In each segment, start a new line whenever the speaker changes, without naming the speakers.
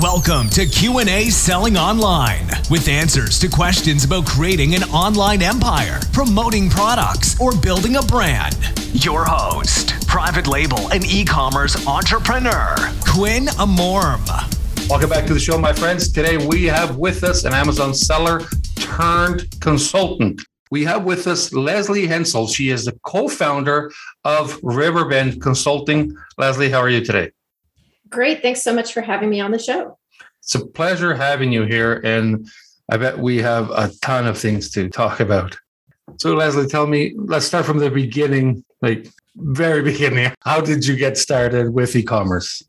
Welcome to Q&A Selling Online with answers to questions about creating an online empire, promoting products, or building a brand. Your host, private label and e-commerce entrepreneur, Quinn Amorm.
Welcome back to the show, my friends. Today we have with us an Amazon seller turned consultant. We have with us Leslie Hensel. She is the co-founder of Riverbend Consulting. Leslie, how are you today?
Great. Thanks so much for having me on the show.
It's a pleasure having you here. And I bet we have a ton of things to talk about. So, Leslie, tell me, let's start from the beginning, like very beginning. How did you get started with e commerce?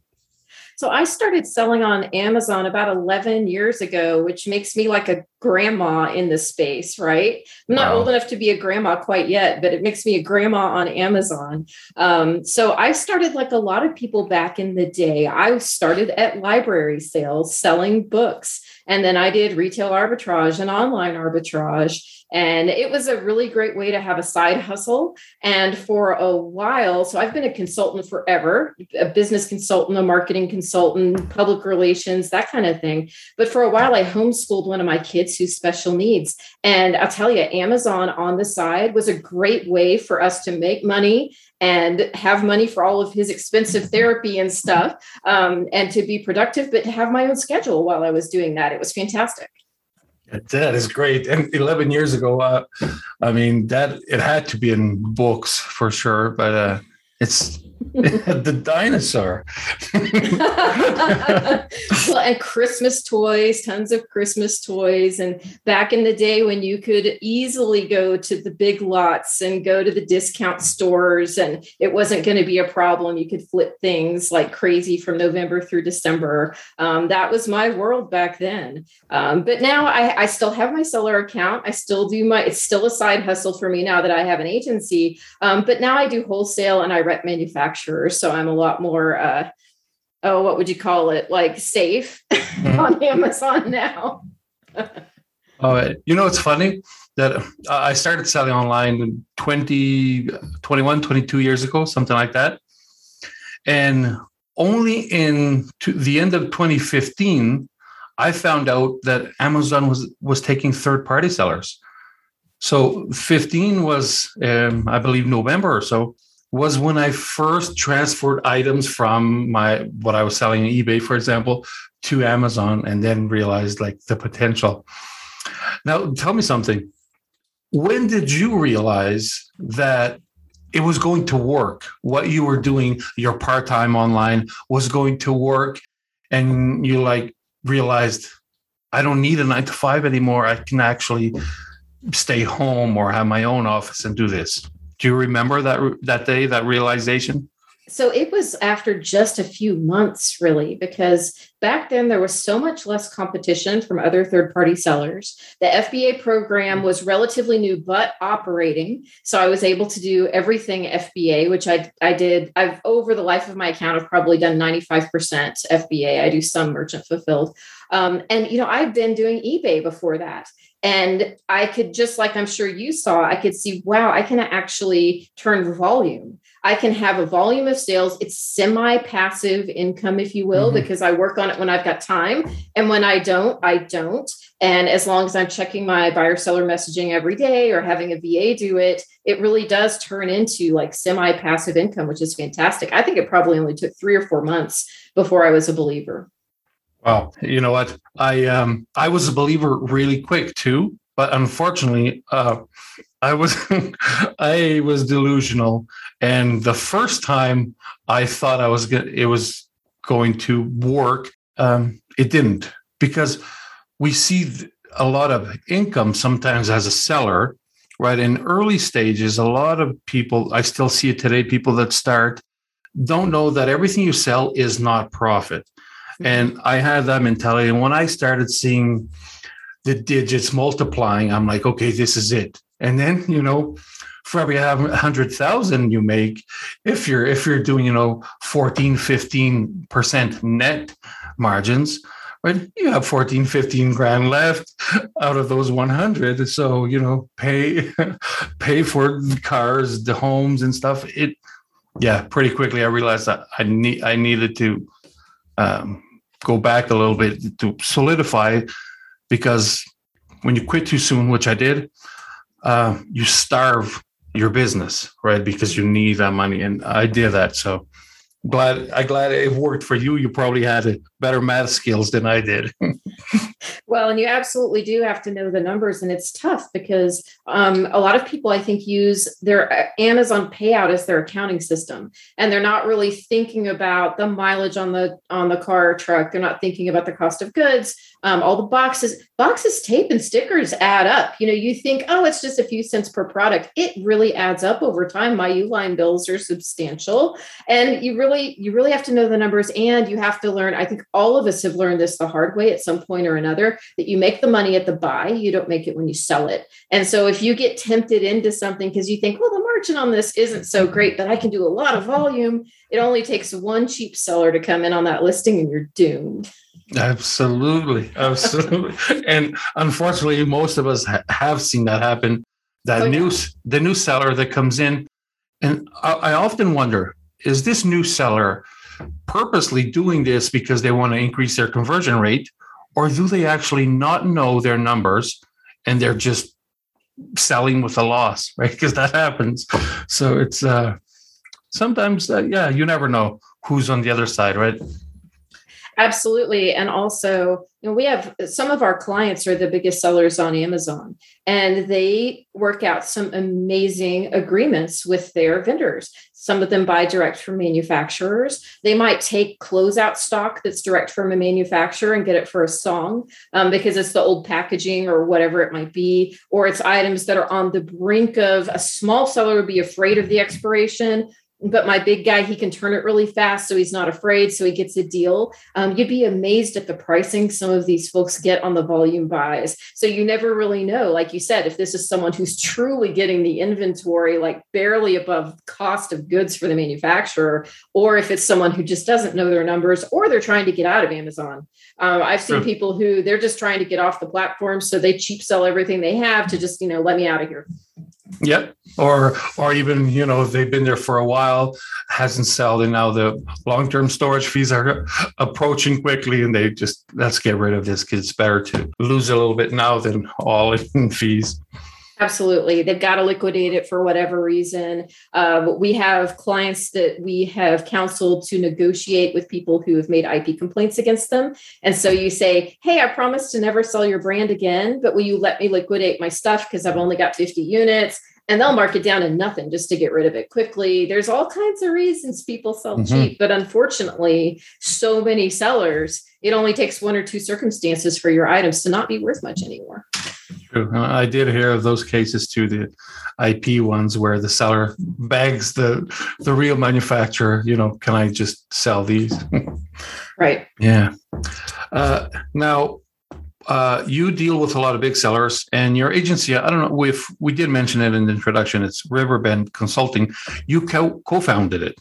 So I started selling on Amazon about 11 years ago, which makes me like a grandma in this space, right? I'm not wow. old enough to be a grandma quite yet, but it makes me a grandma on Amazon. Um, so I started like a lot of people back in the day. I started at library sales selling books, and then I did retail arbitrage and online arbitrage. And it was a really great way to have a side hustle. And for a while, so I've been a consultant forever, a business consultant, a marketing consultant, public relations, that kind of thing. But for a while, I homeschooled one of my kids who's special needs. And I'll tell you, Amazon on the side was a great way for us to make money and have money for all of his expensive therapy and stuff um, and to be productive, but to have my own schedule while I was doing that. It was fantastic.
That is great. And 11 years ago, uh, I mean, that it had to be in books for sure, but uh, it's the dinosaur.
well, and Christmas toys, tons of Christmas toys. And back in the day when you could easily go to the big lots and go to the discount stores, and it wasn't going to be a problem, you could flip things like crazy from November through December. Um, that was my world back then. Um, but now I, I still have my seller account. I still do my, it's still a side hustle for me now that I have an agency. Um, but now I do wholesale and I rep manufacturing manufacturers. So I'm a lot more, uh, oh, what would you call it? Like safe mm-hmm. on Amazon now.
oh, you know, it's funny that uh, I started selling online 20, 21, 22 years ago, something like that. And only in the end of 2015, I found out that Amazon was was taking third party sellers. So 15 was, um, I believe, November or so was when I first transferred items from my what I was selling on eBay, for example, to Amazon, and then realized like the potential. Now, tell me something. When did you realize that it was going to work? What you were doing, your part time online, was going to work, and you like realized I don't need a nine to five anymore. I can actually stay home or have my own office and do this. Do you remember that that day, that realization?
So it was after just a few months, really, because back then there was so much less competition from other third party sellers. The FBA program was relatively new, but operating. So I was able to do everything FBA, which I, I did. I've over the life of my account, I've probably done 95% FBA. I do some merchant fulfilled. Um, and, you know, I've been doing eBay before that. And I could just like I'm sure you saw, I could see, wow, I can actually turn volume. I can have a volume of sales. It's semi passive income, if you will, mm-hmm. because I work on it when I've got time. And when I don't, I don't. And as long as I'm checking my buyer seller messaging every day or having a VA do it, it really does turn into like semi passive income, which is fantastic. I think it probably only took three or four months before I was a believer.
Wow, you know what? I um I was a believer really quick too, but unfortunately, uh, I was I was delusional, and the first time I thought I was going it was going to work, um, it didn't because we see a lot of income sometimes as a seller, right? In early stages, a lot of people I still see it today. People that start don't know that everything you sell is not profit and I had that mentality. And when I started seeing the digits multiplying, I'm like, okay, this is it. And then, you know, for every hundred thousand you make, if you're if you're doing, you know, 14, 15% net margins, right? You have 14, 15 grand left out of those 100. So, you know, pay pay for the cars, the homes and stuff. It yeah, pretty quickly I realized that I need I needed to um, go back a little bit to solidify because when you quit too soon, which I did, uh, you starve your business, right? Because you need that money. And I did that. So glad I glad it worked for you. You probably had better math skills than I did.
well, and you absolutely do have to know the numbers, and it's tough because um, a lot of people I think use their uh, Amazon payout as their accounting system, and they're not really thinking about the mileage on the on the car or truck. They're not thinking about the cost of goods um, all the boxes. Boxes tape and stickers add up. You know you think oh it's just a few cents per product. It really adds up over time. My uline bills are substantial and you really you really have to know the numbers and you have to learn i think all of us have learned this the hard way at some point or another that you make the money at the buy you don't make it when you sell it and so if you get tempted into something because you think well the margin on this isn't so great but i can do a lot of volume it only takes one cheap seller to come in on that listing and you're doomed
Absolutely, absolutely. and unfortunately, most of us ha- have seen that happen. That oh, yeah. the new seller that comes in, and I, I often wonder: is this new seller purposely doing this because they want to increase their conversion rate, or do they actually not know their numbers and they're just selling with a loss, right? Because that happens. So it's uh, sometimes, uh, yeah, you never know who's on the other side, right?
Absolutely. And also, you know, we have some of our clients are the biggest sellers on Amazon, and they work out some amazing agreements with their vendors. Some of them buy direct from manufacturers. They might take closeout stock that's direct from a manufacturer and get it for a song um, because it's the old packaging or whatever it might be, or it's items that are on the brink of a small seller would be afraid of the expiration but my big guy he can turn it really fast so he's not afraid so he gets a deal. Um, you'd be amazed at the pricing some of these folks get on the volume buys. So you never really know like you said if this is someone who's truly getting the inventory like barely above cost of goods for the manufacturer or if it's someone who just doesn't know their numbers or they're trying to get out of amazon. Um, i've seen people who they're just trying to get off the platform so they cheap sell everything they have to just you know let me out of here
Yep. Or or even, you know, they've been there for a while, hasn't sold, and now the long-term storage fees are approaching quickly, and they just let's get rid of this because it's better to lose a little bit now than all in fees.
Absolutely. They've got to liquidate it for whatever reason. Uh, we have clients that we have counseled to negotiate with people who have made IP complaints against them. And so you say, Hey, I promise to never sell your brand again, but will you let me liquidate my stuff because I've only got 50 units? And they'll mark it down to nothing just to get rid of it quickly. There's all kinds of reasons people sell mm-hmm. cheap, but unfortunately, so many sellers, it only takes one or two circumstances for your items to not be worth much anymore.
True. I did hear of those cases too, the IP ones where the seller begs the the real manufacturer, you know, can I just sell these?
right.
Yeah. Uh, now, uh, you deal with a lot of big sellers, and your agency. I don't know if we did mention it in the introduction. It's Riverbend Consulting. You co- co-founded it.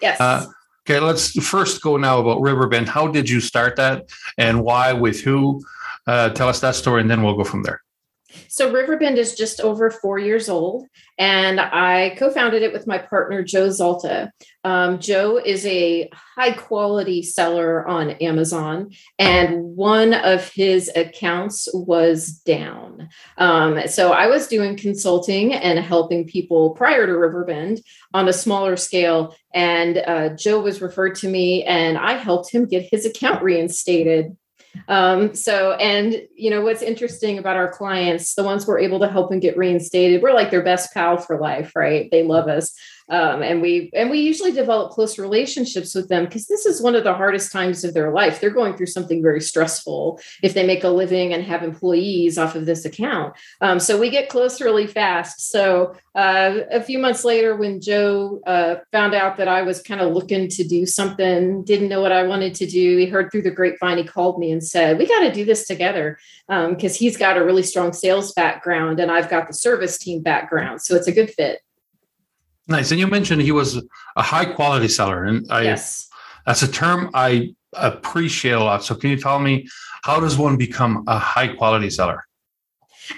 Yes. Uh,
okay, let's first go now about Riverbend. How did you start that, and why? With who? Uh, tell us that story, and then we'll go from there.
So Riverbend is just over four years old, and I co-founded it with my partner Joe Zalta. Um, Joe is a high-quality seller on Amazon, and one of his accounts was down. Um, so I was doing consulting and helping people prior to Riverbend on a smaller scale, and uh, Joe was referred to me, and I helped him get his account reinstated um, so, and you know, what's interesting about our clients, the ones we're able to help and get reinstated, we're like their best pal for life, right? They love us um, and we and we usually develop close relationships with them because this is one of the hardest times of their life. They're going through something very stressful if they make a living and have employees off of this account. Um, so we get close really fast. So uh, a few months later when joe uh, found out that i was kind of looking to do something didn't know what i wanted to do he heard through the grapevine he called me and said we got to do this together. Because um, he's got a really strong sales background and i've got the service team background so it's a good fit
Nice. And you mentioned he was a high quality seller. And I, yes. that's a term I appreciate a lot. So can you tell me how does one become a high quality seller?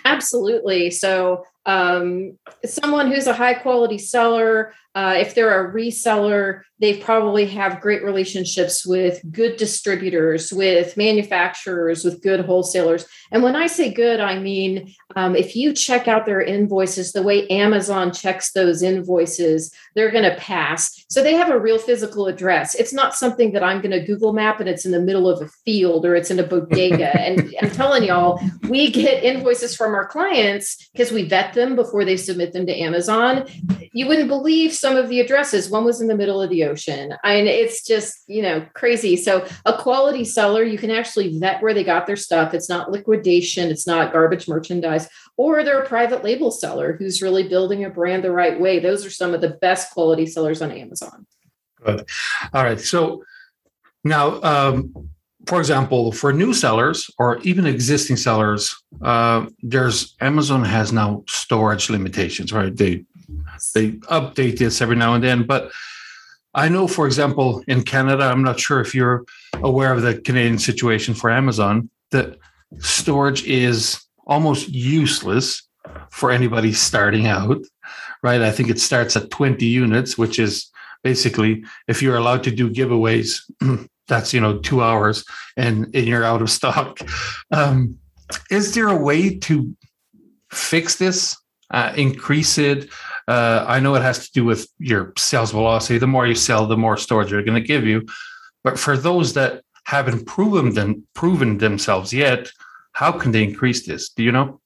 Absolutely. So um, someone who's a high quality seller Uh, if they're a reseller, they probably have great relationships with good distributors, with manufacturers, with good wholesalers. And when I say good, I mean um, if you check out their invoices the way Amazon checks those invoices, they're going to pass. So they have a real physical address. It's not something that I'm going to Google map and it's in the middle of a field or it's in a bodega. and I'm telling y'all, we get invoices from our clients because we vet them before they submit them to Amazon. You wouldn't believe some of the addresses. One was in the middle of the ocean. I mean, it's just, you know, crazy. So a quality seller, you can actually vet where they got their stuff. It's not liquidation, it's not garbage merchandise, or they're a private label seller who's really building a brand the right way. Those are some of the best quality sellers on Amazon.
Good. All right. So now, um, for example, for new sellers or even existing sellers, uh, there's Amazon has now storage limitations, right? They they update this every now and then, but I know, for example, in Canada, I'm not sure if you're aware of the Canadian situation for Amazon, that storage is almost useless for anybody starting out, right? I think it starts at 20 units, which is basically if you're allowed to do giveaways, that's you know two hours and, and you're out of stock. Um, is there a way to fix this, uh, increase it? Uh, I know it has to do with your sales velocity. The more you sell, the more storage they're going to give you. But for those that haven't proven them proven themselves yet, how can they increase this? Do you know?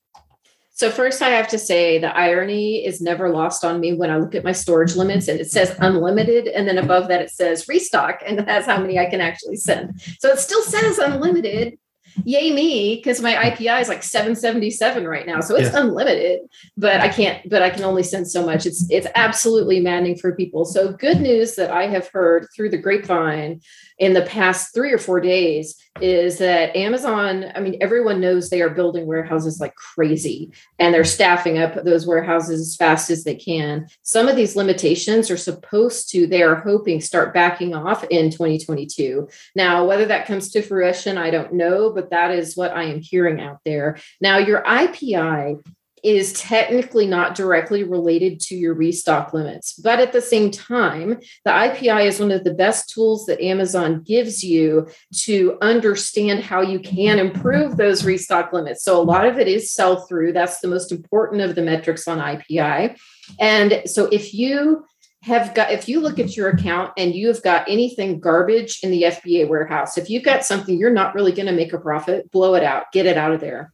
So first, I have to say the irony is never lost on me when I look at my storage limits and it says unlimited, and then above that it says restock, and that's how many I can actually send. So it still says unlimited, yay me because my ipi is like 777 right now so it's yeah. unlimited but i can't but i can only send so much it's it's absolutely maddening for people so good news that i have heard through the grapevine in the past three or four days is that amazon i mean everyone knows they are building warehouses like crazy and they're staffing up those warehouses as fast as they can some of these limitations are supposed to they are hoping start backing off in 2022 now whether that comes to fruition i don't know but that is what I am hearing out there. Now, your IPI is technically not directly related to your restock limits. But at the same time, the IPI is one of the best tools that Amazon gives you to understand how you can improve those restock limits. So a lot of it is sell through. That's the most important of the metrics on IPI. And so if you have got if you look at your account and you have got anything garbage in the FBA warehouse, if you've got something you're not really going to make a profit, blow it out, get it out of there.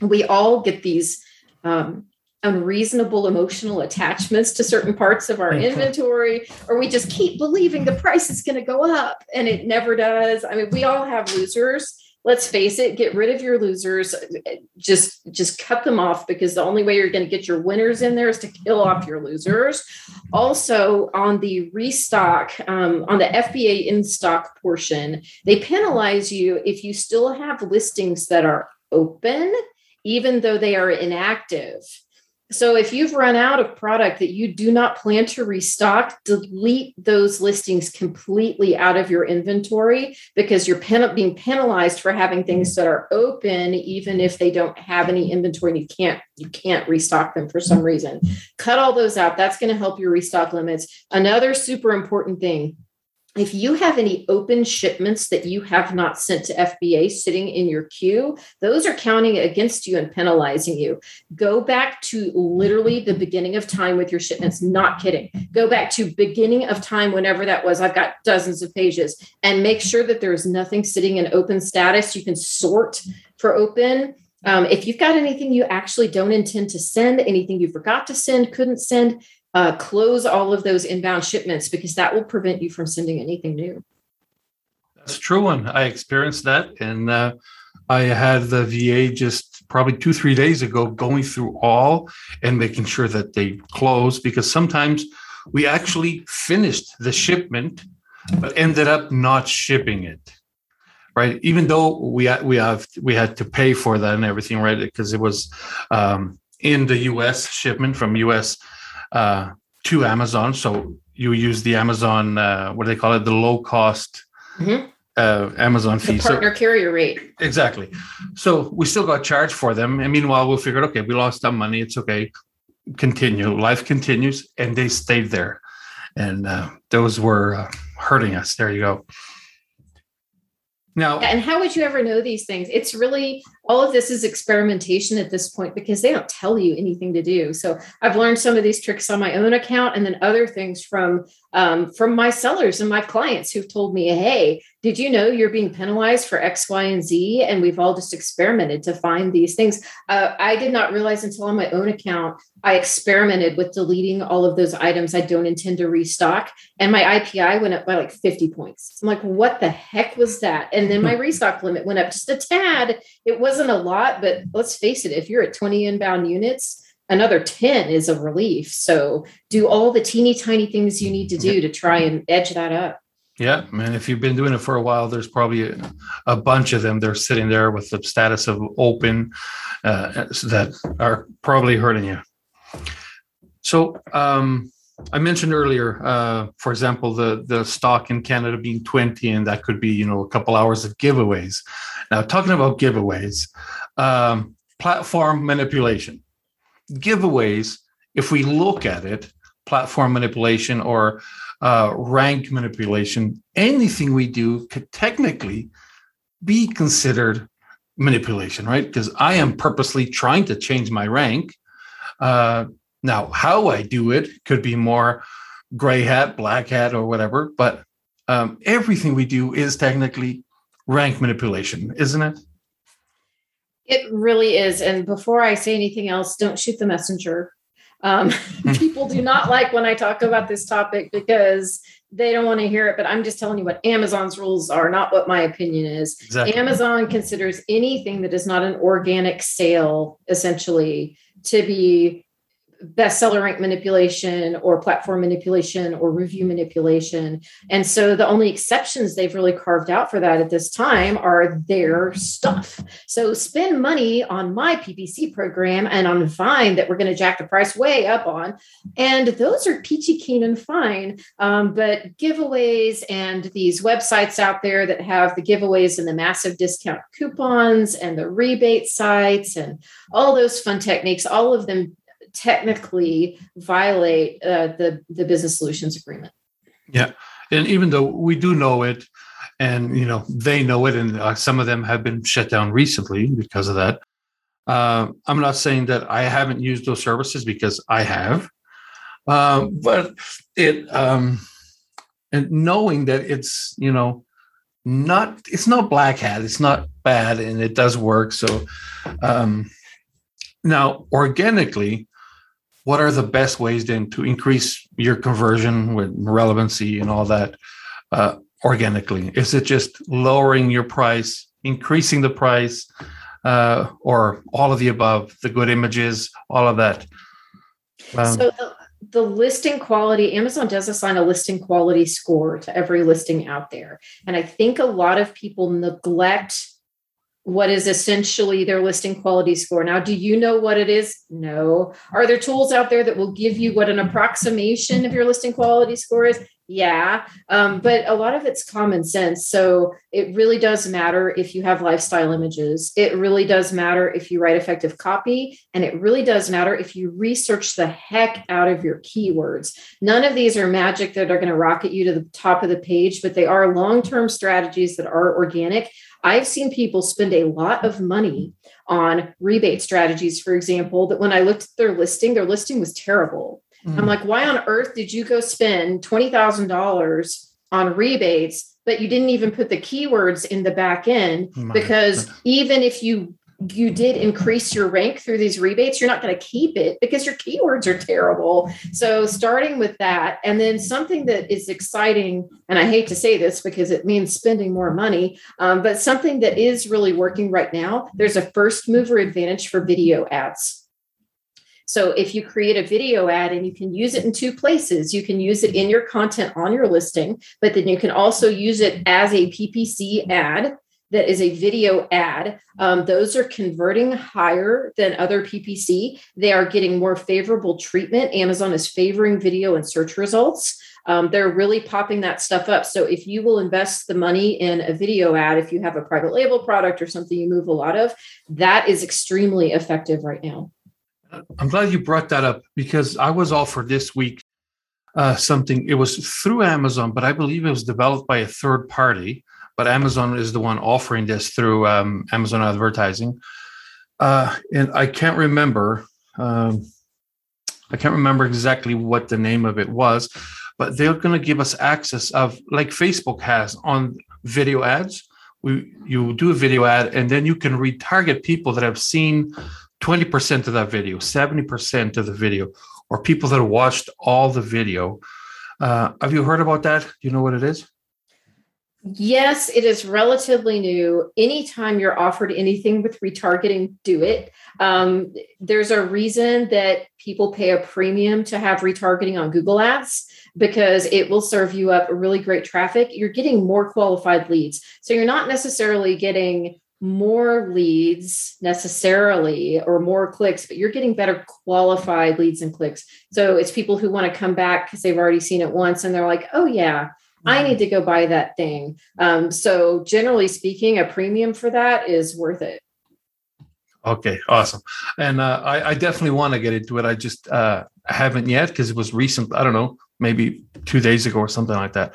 We all get these um, unreasonable emotional attachments to certain parts of our inventory, or we just keep believing the price is going to go up and it never does. I mean, we all have losers. Let's face it get rid of your losers. Just just cut them off because the only way you're going to get your winners in there is to kill off your losers. Also on the restock um, on the fba in stock portion they penalize you if you still have listings that are open even though they are inactive so if you've run out of product that you do not plan to restock, delete those listings completely out of your inventory because you're pen- being penalized for having things that are open even if they don't have any inventory and you can't you can't restock them for some reason. Cut all those out. That's going to help your restock limits. Another super important thing if you have any open shipments that you have not sent to FBA sitting in your queue, those are counting against you and penalizing you. Go back to literally the beginning of time with your shipments, not kidding. Go back to beginning of time, whenever that was. I've got dozens of pages and make sure that there is nothing sitting in open status. You can sort for open. Um, if you've got anything you actually don't intend to send, anything you forgot to send, couldn't send, uh, close all of those inbound shipments because that will prevent you from sending anything new.
That's true, and I experienced that, and uh, I had the VA just probably two three days ago going through all and making sure that they close because sometimes we actually finished the shipment but ended up not shipping it right? Even though we we have we had to pay for that and everything right? Because it was um, in the us shipment from us uh, to Amazon. So you use the Amazon, uh, what do they call it? The low cost mm-hmm. uh, Amazon fee.
The partner so, carrier rate.
Exactly. So we still got charged for them. And meanwhile, we figured, okay, we lost some money. It's okay. Continue. Life continues. And they stayed there. and uh, those were uh, hurting us. There you go.
Now, and how would you ever know these things? It's really all of this is experimentation at this point because they don't tell you anything to do. So I've learned some of these tricks on my own account, and then other things from um, from my sellers and my clients who've told me, "Hey, did you know you're being penalized for X, Y, and Z?" And we've all just experimented to find these things. Uh, I did not realize until on my own account I experimented with deleting all of those items I don't intend to restock, and my IPI went up by like 50 points. I'm like, "What the heck was that?" And then my restock limit went up just a tad. It wasn't wasn't a lot, but let's face it, if you're at 20 inbound units, another 10 is a relief. So do all the teeny tiny things you need to do to try and edge that up.
Yeah, man. If you've been doing it for a while, there's probably a, a bunch of them. They're sitting there with the status of open uh, that are probably hurting you. So, um, I mentioned earlier, uh, for example, the the stock in Canada being 20, and that could be you know a couple hours of giveaways. Now, talking about giveaways, um, platform manipulation, giveaways. If we look at it, platform manipulation or uh, rank manipulation, anything we do could technically be considered manipulation, right? Because I am purposely trying to change my rank. Uh, now, how I do it could be more gray hat, black hat, or whatever, but um, everything we do is technically rank manipulation, isn't it?
It really is. And before I say anything else, don't shoot the messenger. Um, people do not like when I talk about this topic because they don't want to hear it. But I'm just telling you what Amazon's rules are, not what my opinion is. Exactly. Amazon considers anything that is not an organic sale essentially to be bestseller rank manipulation or platform manipulation or review manipulation. And so the only exceptions they've really carved out for that at this time are their stuff. So spend money on my PPC program and on Vine that we're going to jack the price way up on. And those are peachy keen and fine. Um, but giveaways and these websites out there that have the giveaways and the massive discount coupons and the rebate sites and all those fun techniques, all of them technically violate uh, the the business solutions agreement.
Yeah, and even though we do know it, and you know they know it, and uh, some of them have been shut down recently because of that. Uh, I'm not saying that I haven't used those services because I have, um, but it um, and knowing that it's you know not it's not black hat, it's not bad, and it does work. So um, now organically, what are the best ways then to increase your conversion with relevancy and all that uh, organically? Is it just lowering your price, increasing the price, uh, or all of the above, the good images, all of that?
Um, so the, the listing quality, Amazon does assign a listing quality score to every listing out there. And I think a lot of people neglect what is essentially their listing quality score. Now, do you know what it is? No. Are there tools out there that will give you what an approximation of your listing quality score is? Yeah. Um, but a lot of it's common sense. So it really does matter if you have lifestyle images. It really does matter if you write effective copy. And it really does matter if you research the heck out of your keywords. None of these are magic that are going to rocket you to the top of the page, but they are long term strategies that are organic I've seen people spend a lot of money on rebate strategies, for example, that when I looked at their listing, their listing was terrible. Mm. I'm like, why on earth did you go spend $20,000 on rebates, but you didn't even put the keywords in the back end? Because even if you you did increase your rank through these rebates, you're not going to keep it because your keywords are terrible. So, starting with that, and then something that is exciting, and I hate to say this because it means spending more money, um, but something that is really working right now, there's a first mover advantage for video ads. So, if you create a video ad and you can use it in two places, you can use it in your content on your listing, but then you can also use it as a PPC ad that is a video ad. Um, those are converting higher than other PPC. They are getting more favorable treatment. Amazon is favoring video and search results. Um, they're really popping that stuff up. So if you will invest the money in a video ad, if you have a private label product or something you move a lot of, that is extremely effective right now.
I'm glad you brought that up because I was for this week uh, something. It was through Amazon, but I believe it was developed by a third party. But Amazon is the one offering this through um, Amazon advertising. Uh, and I can't remember. Um, I can't remember exactly what the name of it was, but they're going to give us access of like Facebook has on video ads. We you do a video ad and then you can retarget people that have seen 20% of that video, 70% of the video, or people that watched all the video. Uh, have you heard about that? Do you know what it is?
Yes, it is relatively new. Anytime you're offered anything with retargeting, do it. Um, there's a reason that people pay a premium to have retargeting on Google Ads because it will serve you up a really great traffic. You're getting more qualified leads. So you're not necessarily getting more leads necessarily or more clicks, but you're getting better qualified leads and clicks. So it's people who want to come back because they've already seen it once and they're like, oh, yeah, I mm-hmm. need to go buy that thing. Um, so generally speaking, a premium for that is worth it.
Okay, awesome. And uh, I, I, definitely want to get into it. I just uh, haven't yet because it was recent. I don't know, maybe two days ago or something like that.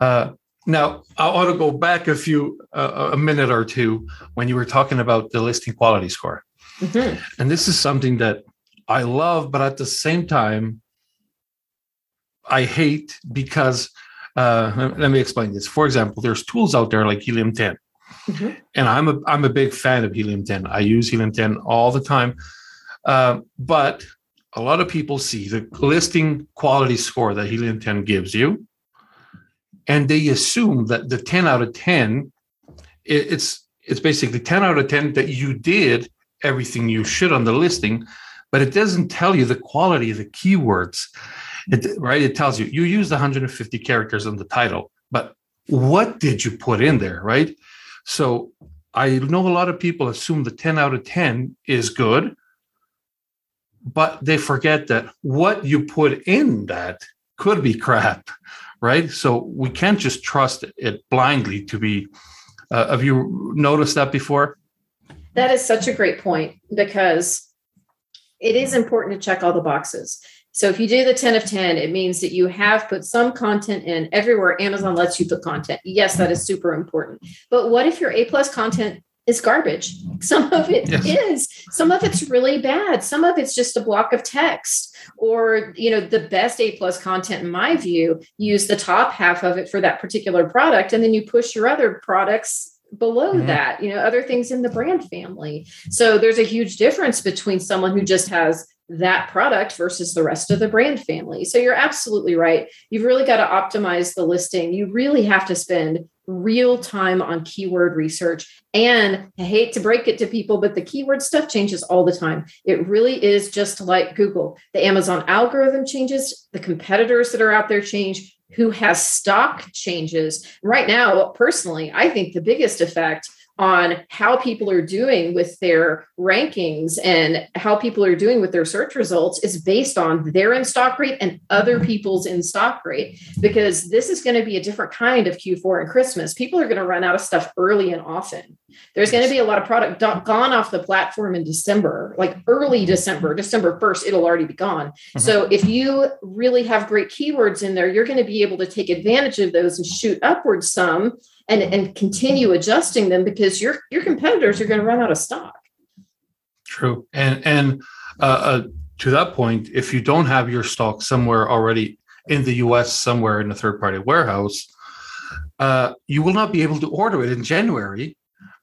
Uh, now, I want to go back a few, uh, a minute or two when you were talking about the listing quality score. Mm-hmm. And this is something that I love, but at the same time, I hate because uh, let me explain this. For example, there's tools out there like Helium 10. Mm-hmm. And I'm a I'm a big fan of Helium 10. I use Helium 10 all the time. Uh, but a lot of people see the listing quality score that Helium 10 gives you, and they assume that the 10 out of 10, it's it's basically 10 out of 10 that you did everything you should on the listing, but it doesn't tell you the quality of the keywords it, right? It tells you you used 150 characters in the title, but what did you put in there, right? So I know a lot of people assume the 10 out of 10 is good, but they forget that what you put in that could be crap, right? So we can't just trust it blindly to be. Uh, have you noticed that before?
That is such a great point because it is important to check all the boxes. So if you do the 10 of 10, it means that you have put some content in everywhere Amazon lets you put content. Yes, that is super important. But what if your A plus content is garbage? Some of it yes. is. Some of it's really bad. Some of it's just a block of text. Or, you know, the best A plus content, in my view, use the top half of it for that particular product. And then you push your other products below mm-hmm. that, you know, other things in the brand family. So there's a huge difference between someone who just has that product versus the rest of the brand family. So you're absolutely right. You've really got to optimize the listing. You really have to spend real time on keyword research. And I hate to break it to people, but the keyword stuff changes all the time. It really is just like Google. The Amazon algorithm changes, the competitors that are out there change, who has stock changes. Right now, personally, I think the biggest effect on how people are doing with their rankings and how people are doing with their search results is based on their in stock rate and other people's in stock rate because this is going to be a different kind of Q4 and Christmas. People are going to run out of stuff early and often. There's going to be a lot of product gone off the platform in December, like early December, December 1st, it'll already be gone. Mm-hmm. So if you really have great keywords in there, you're going to be able to take advantage of those and shoot upwards some and and continue adjusting them because your your competitors are going to run out of stock.
True. And and uh, uh, to that point if you don't have your stock somewhere already in the us somewhere in a third party warehouse uh, you will not be able to order it in january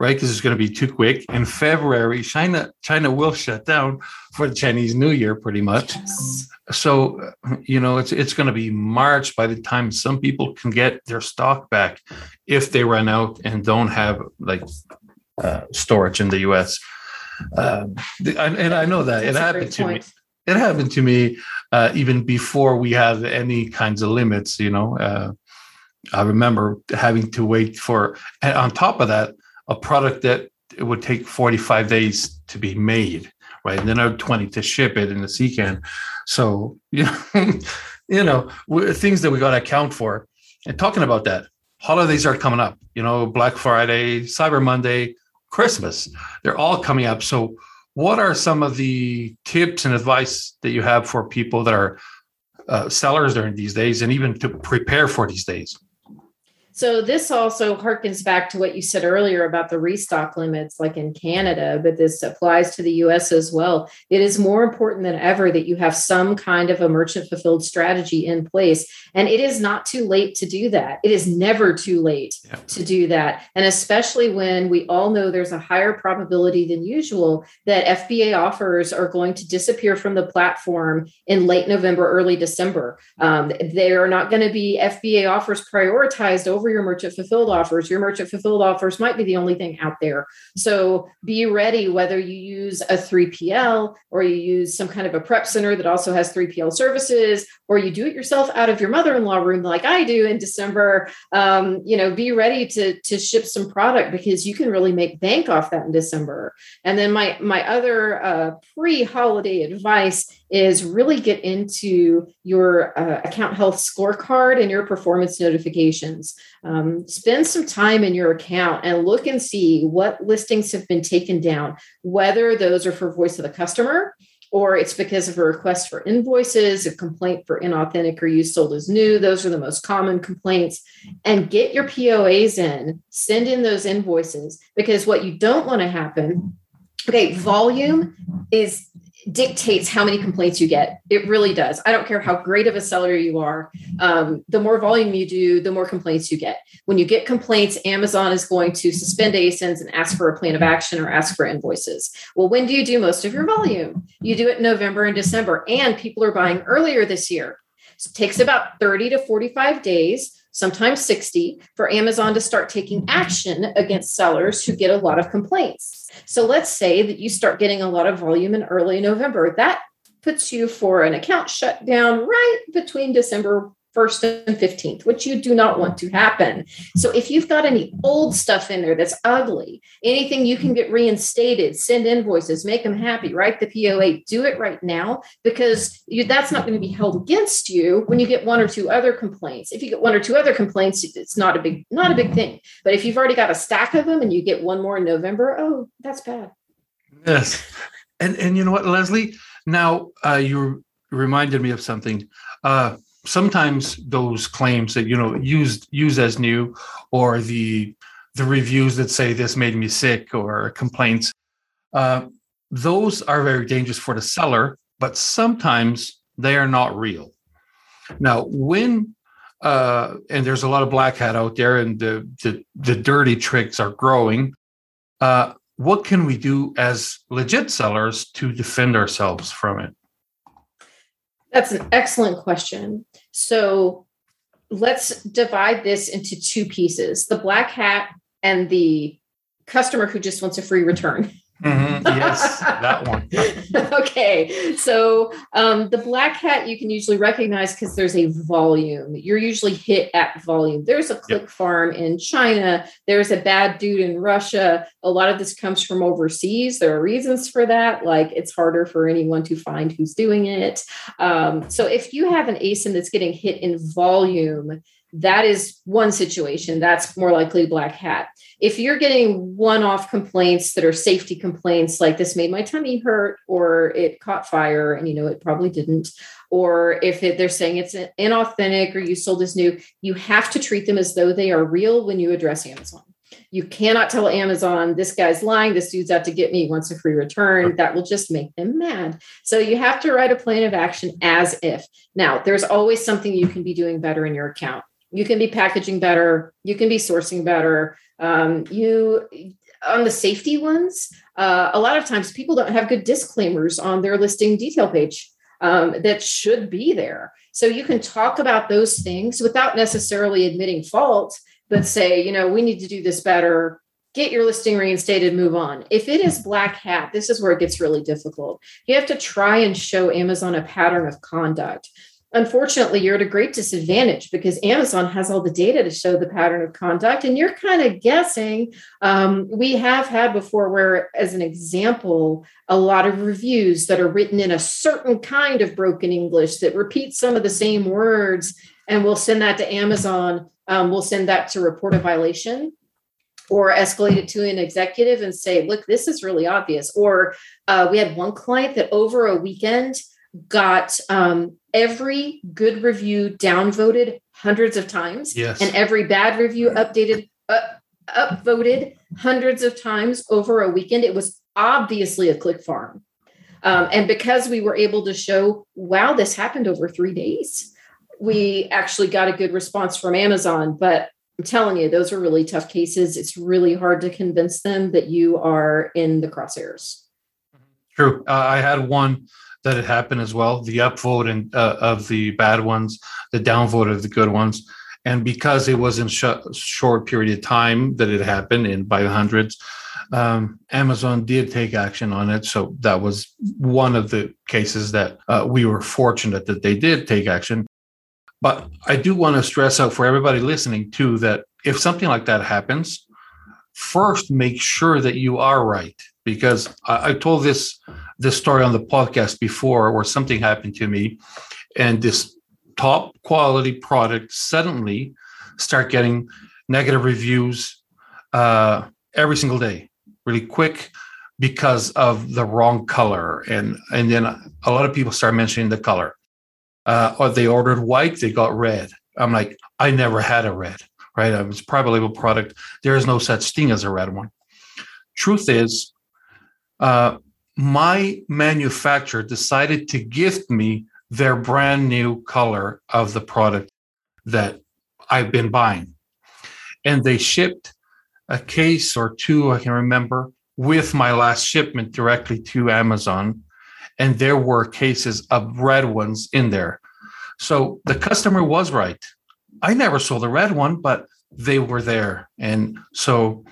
right? Because it's going to be too quick. In february china china will shut down for the chinese new year pretty much. Yes. So you know it's it's going to be march by the time some people can get their stock back if they run out and don't have like uh, storage in the us um, and, and, i know that. That's it happened to point. me it happened to me uh, even before we had any kinds of limits you know? Uh, i remember having to wait for and on top of that a product that it would take 45 days to be made right? And then I 20 to ship it in the C can. So, you know, you know, things that we got to account for. And talking about that, holidays are coming up, you know, Black Friday, Cyber Monday, Christmas, they're all coming up. So, what are some of the tips and advice that you have for people that are uh, sellers during these days and even to prepare for these days.
So this also harkens back to what you said earlier about the restock limits, like in Canada, but this applies to the US as well. It is more important than ever that you have some kind of a merchant fulfilled strategy in place. And it is not too late to do that. It is never too late yeah. to do that. And especially when we all know there's a higher probability than usual that FBA offers are going to disappear from the platform in late November, early December. Um, they are not going to be FBA offers prioritized over over your merchant fulfilled offers. Your merchant fulfilled offers might be the only thing out there. So be ready whether you use a 3PL or you use some kind of a prep center that also has 3PL services, or you do it yourself out of your mother-in-law room like I do in December. Um, you know, be ready to to ship some product because you can really make bank off that in December. And then my my other uh, pre-holiday advice is really get into your uh, account health scorecard and your performance notifications. Um, spend some time in your account and look and see what listings have been taken down, whether those are for voice of the customer or it's because of a request for invoices, a complaint for inauthentic or used sold as new. Those are the most common complaints. And get your POAs in, send in those invoices because what you don't want to happen. Okay, volume is dictates how many complaints you get. It really does. I don't care how great of a seller you are. Um, the more volume you do, the more complaints you get. When you get complaints, Amazon is going to suspend ASINs and ask for a plan of action or ask for invoices. Well, when do you do most of your volume? You do it in November and December, and people are buying earlier this year. So it takes about 30 to 45 days sometimes 60, for Amazon to start taking mm-hmm. action against sellers who get a lot of complaints. So let's say that you start getting a lot of volume in early November. That puts you for an account shutdown right between December 1st and 15th, which you do not want to happen. So if you've got any old stuff in there that's ugly, anything you can get reinstated, send invoices, make them happy, write the POA, do it right now because you, that's not going to be held against you when you get one or two other complaints. If you get one or two other complaints, it's not a big not a big thing. But if you've already got a stack of them and you get one more in November, oh, that's bad.
Yes. And and you know what, Leslie? Now uh, you reminded me of something. Uh, sometimes those claims that you know used use as new or the the reviews that say this made me sick or complaints uh, those are very dangerous for the seller but sometimes they are not real. Now when uh, and there's a lot of black hat out there and the the, the dirty tricks are growing uh, what can we do as legit sellers to defend ourselves from it
that's an excellent question. So let's divide this into two pieces the black hat and the customer who just wants a free return.
Mm-hmm. Yes, that one.
okay. So um, the black hat you can usually recognize because there's a volume. You're usually hit at volume. There's a click yep. farm in China. There's a bad dude in Russia. A lot of this comes from overseas. There are reasons for that. Like it's harder for anyone to find who's doing it. Um, so if you have an ASIN that's getting hit in volume, that is one situation that's more likely black hat if you're getting one-off complaints that are safety complaints like this made my tummy hurt or it caught fire and you know it probably didn't or if it, they're saying it's inauthentic or you sold as new you have to treat them as though they are real when you address amazon you cannot tell Amazon, this guy's lying, this dude's out to get me, wants a free return. That will just make them mad. So you have to write a plan of action as if. Now, there's always something you can be doing better in your account you can be packaging better. You can be sourcing better. Um, you on the safety ones uh, a lot of times people don't have good disclaimers on their listing detail page um, that should be there. So you can talk about those things without necessarily admitting fault but say you know we need to do this better. Get your listing reinstated move on. If it is black hat this is where it gets really difficult. You have to try and show amazon a pattern of conduct unfortunately you're at a great disadvantage because amazon has all the data to show the pattern of conduct. And you're kind of guessing um, we have had before where as an example a lot of reviews that are written in a certain kind of broken english that repeat some of the same words and we'll send that to amazon um, we'll send that to report a violation or escalate it to an executive and say look this is really obvious. Or uh, we had one client that over a weekend got um, every good review downvoted hundreds of times,
yes.
and every bad review updated, up, upvoted hundreds of times over a weekend. It was obviously a click farm. Um, and because we were able to show, wow, this happened over three days, we actually got a good response from Amazon. But I'm telling you, those are really tough cases. It's really hard to convince them that you are in the crosshairs.
True. Uh, I had one that had happened as well the upvote and, uh, of the bad ones, the downvote of the good ones. And because it was in sh- short period of time that it happened in by the hundreds, um, Amazon did take action on it. So that was one of the cases that uh, we were fortunate that they did take action. But I do want to stress out for everybody listening too that if something like that happens, first make sure that you are right. Because I, I told this this story on the podcast before where something happened to me and this top quality product suddenly start getting negative reviews uh, every single day really quick because of the wrong color. And and then a lot of people start mentioning the color. Uh, or they ordered white they got red. I'm like i never had a red right? It's a private label product. There is no such thing as a red one. Truth is uh, my manufacturer decided to gift me their brand new color of the product that i've been buying and they shipped a case or two, I can remember, with my last shipment directly to Amazon. And there were cases of red ones in there. So the customer was right. I never saw the red one, but they were there. And so,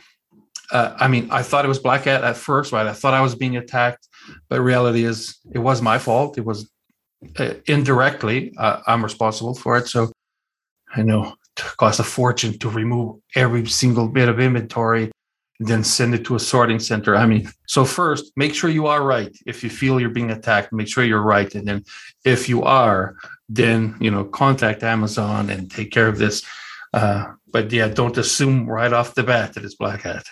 uh, I mean, I thought it was Black Hat at first, right? I thought I was being attacked, but reality is it was my fault. It was uh, indirectly, uh, I'm responsible for it. So I know it cost a fortune to remove every single bit of inventory and then send it to a sorting center. I mean, so first, make sure you are right. If you feel you're being attacked, make sure you're right. And then if you are, then, you know, contact Amazon and take care of this. Uh, but yeah, don't assume right off the bat that it's Black Hat.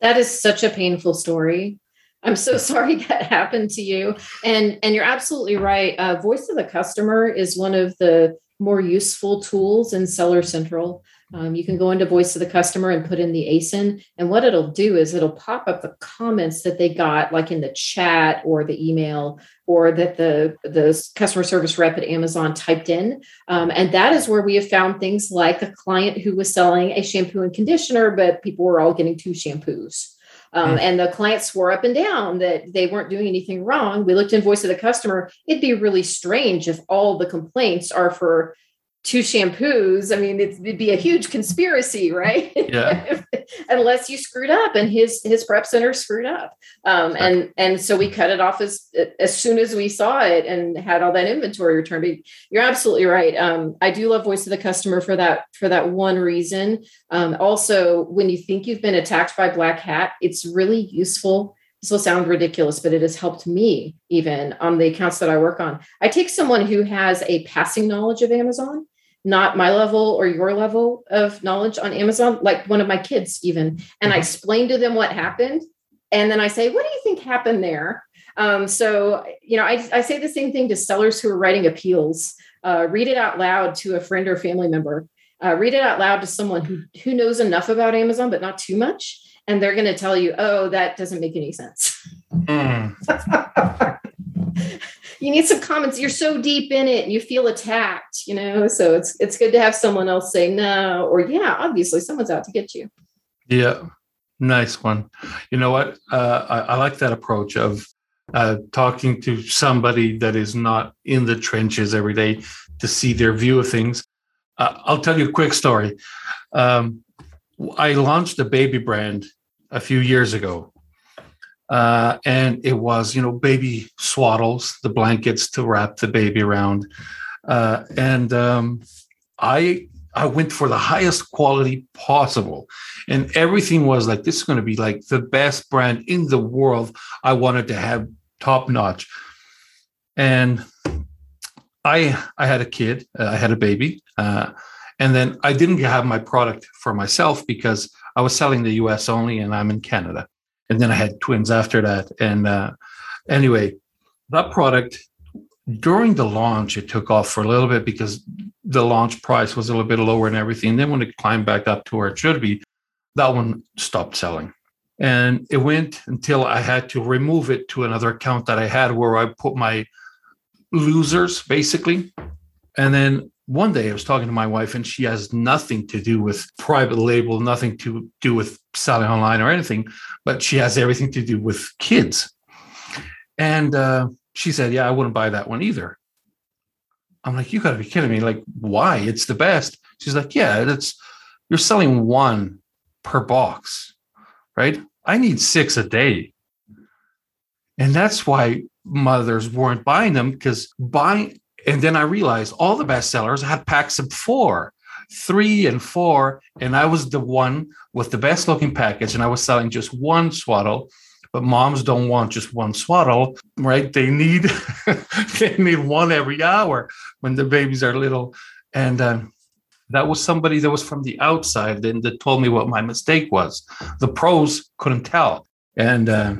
That is such a painful story. I'm so sorry that happened to you. And and you're absolutely right. Uh, voice of the customer is one of the more useful tools in Seller Central. Um, you can go into voice of the customer and put in the ASIN. And what it'll do is it'll pop up the comments that they got, like in the chat or the email, or that the, the customer service rep at Amazon typed in. Um, and that is where we have found things like a client who was selling a shampoo and conditioner, but people were all getting two shampoos. Um, mm. And the client swore up and down that they weren't doing anything wrong. We looked in voice of the customer. It'd be really strange if all the complaints are for two shampoos. I mean, it'd be a huge conspiracy, right?
Yeah.
Unless you screwed up, and his his prep center screwed up, um, and and so we cut it off as as soon as we saw it and had all that inventory returned. But you're absolutely right. Um, I do love voice of the customer for that for that one reason. Um, also, when you think you've been attacked by black hat, it's really useful this will sound ridiculous, but it has helped me even on the accounts that I work on. I take someone who has a passing knowledge of Amazon not my level or your level of knowledge on Amazon, like one of my kids, even. And mm-hmm. I explain to them what happened. And then I say, What do you think happened there? Um, so, you know, I, I, say the same thing to sellers who are writing appeals. Uh, read it out loud to a friend or family member. Uh, read it out loud to someone who, who knows enough about Amazon, but not too much. And they're going to tell you, oh, that doesn't make any sense. Mm. you need some comments. You're so deep in it, and you feel attacked, you know. So it's it's good to have someone else say no, or yeah, obviously someone's out to get you.
Yeah, nice one. You know what? Uh, I, I like that approach of uh, talking to somebody that is not in the trenches every day to see their view of things. Uh, I'll tell you a quick story. Um, I launched a baby brand a few years ago, uh, and it was, you know, baby swaddles, the blankets to wrap the baby around. Uh, and um, I I went for the highest quality possible. And everything was like, this is going to be like the best brand in the world. I wanted to have top notch. And I I had a kid, uh, I had a baby. Uh, and then I didn't have my product for myself because I was selling the US only and I'm in Canada and then I had twins after that. And uh, anyway, that product during the launch, it took off for a little bit because the launch price was a little bit lower and everything. Then when it climbed back up to where it should be, that one stopped selling. And it went until I had to remove it to another account that I had where I put my losers basically. And then one day I was talking to my wife, and she has nothing to do with private label, nothing to do with selling online or anything, but she has everything to do with kids. And uh, she said, Yeah, I wouldn't buy that one either. I'm like, You got to be kidding me. Like, why? It's the best. She's like, Yeah, it's you're selling one per box, right? I need six a day. And that's why mothers weren't buying them because buying, and then I realized all the bestsellers had packs of four, three, and four. And I was the one with the best looking package, and I was selling just one swaddle. But moms don't want just one swaddle, right? They need they need one every hour when the babies are little. And uh, that was somebody that was from the outside that told me what my mistake was. The pros couldn't tell, and uh,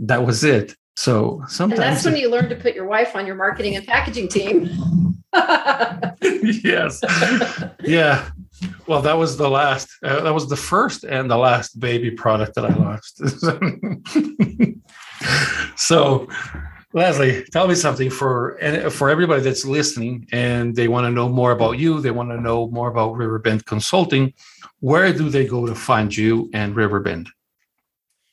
that was it. So sometimes
and that's when you learn to put your wife on your marketing and packaging team.
yes, yeah. Well, that was the last. Uh, that was the first and the last baby product that I launched. so Leslie, tell me something for for everybody that's listening and they want to know more about you. They want to know more about Riverbend Consulting. Where do they go to find you and Riverbend?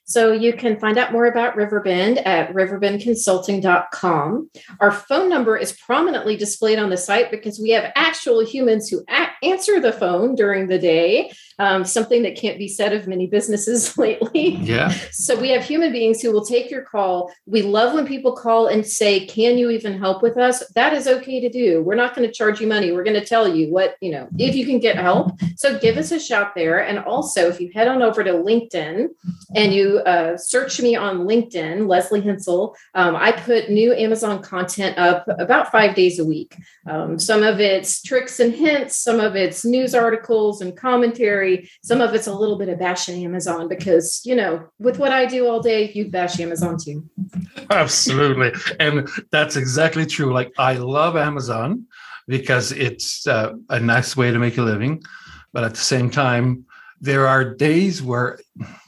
So you can find out more about Riverbend at riverbendconsulting.com. Our phone number is prominently displayed on the site because we have actual humans who a- answer the phone during the day, um, something that can't be said of many businesses lately.
Yeah.
So we have human beings who will take your call. We love when people call and say, Can you even help with us? That is okay to do. We're not going to charge you money. We're going to tell you what, you know, if you can get help. So give us a shout there. And also, if you head on over to LinkedIn and you uh, search me on LinkedIn, Leslie Hensel. Um, I put new Amazon content up about five days a week. Um, some of it's tricks and hints, some of it's news articles and commentary, some of it's a little bit of bashing Amazon because, you know, with what I do all day, you bash Amazon too.
Absolutely. And that's exactly true. Like, I love Amazon because it's uh, a nice way to make a living. But at the same time, there are days where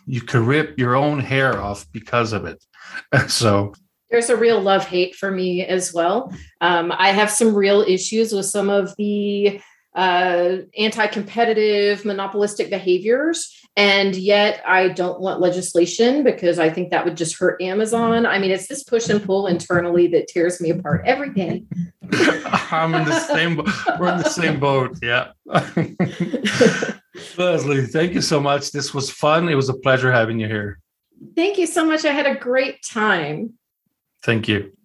you could rip your own hair off because of it. so
there's a real love hate for me as well. Um, I have some real issues with some of the uh, anti competitive, monopolistic behaviors. And yet, I don't want legislation because I think that would just hurt Amazon. I mean, it's this push and pull internally that tears me apart every day.
I'm in the same. We're in the same boat. Yeah. Leslie, thank you so much. This was fun. It was a pleasure having you here.
Thank you so much. I had a great time.
Thank you.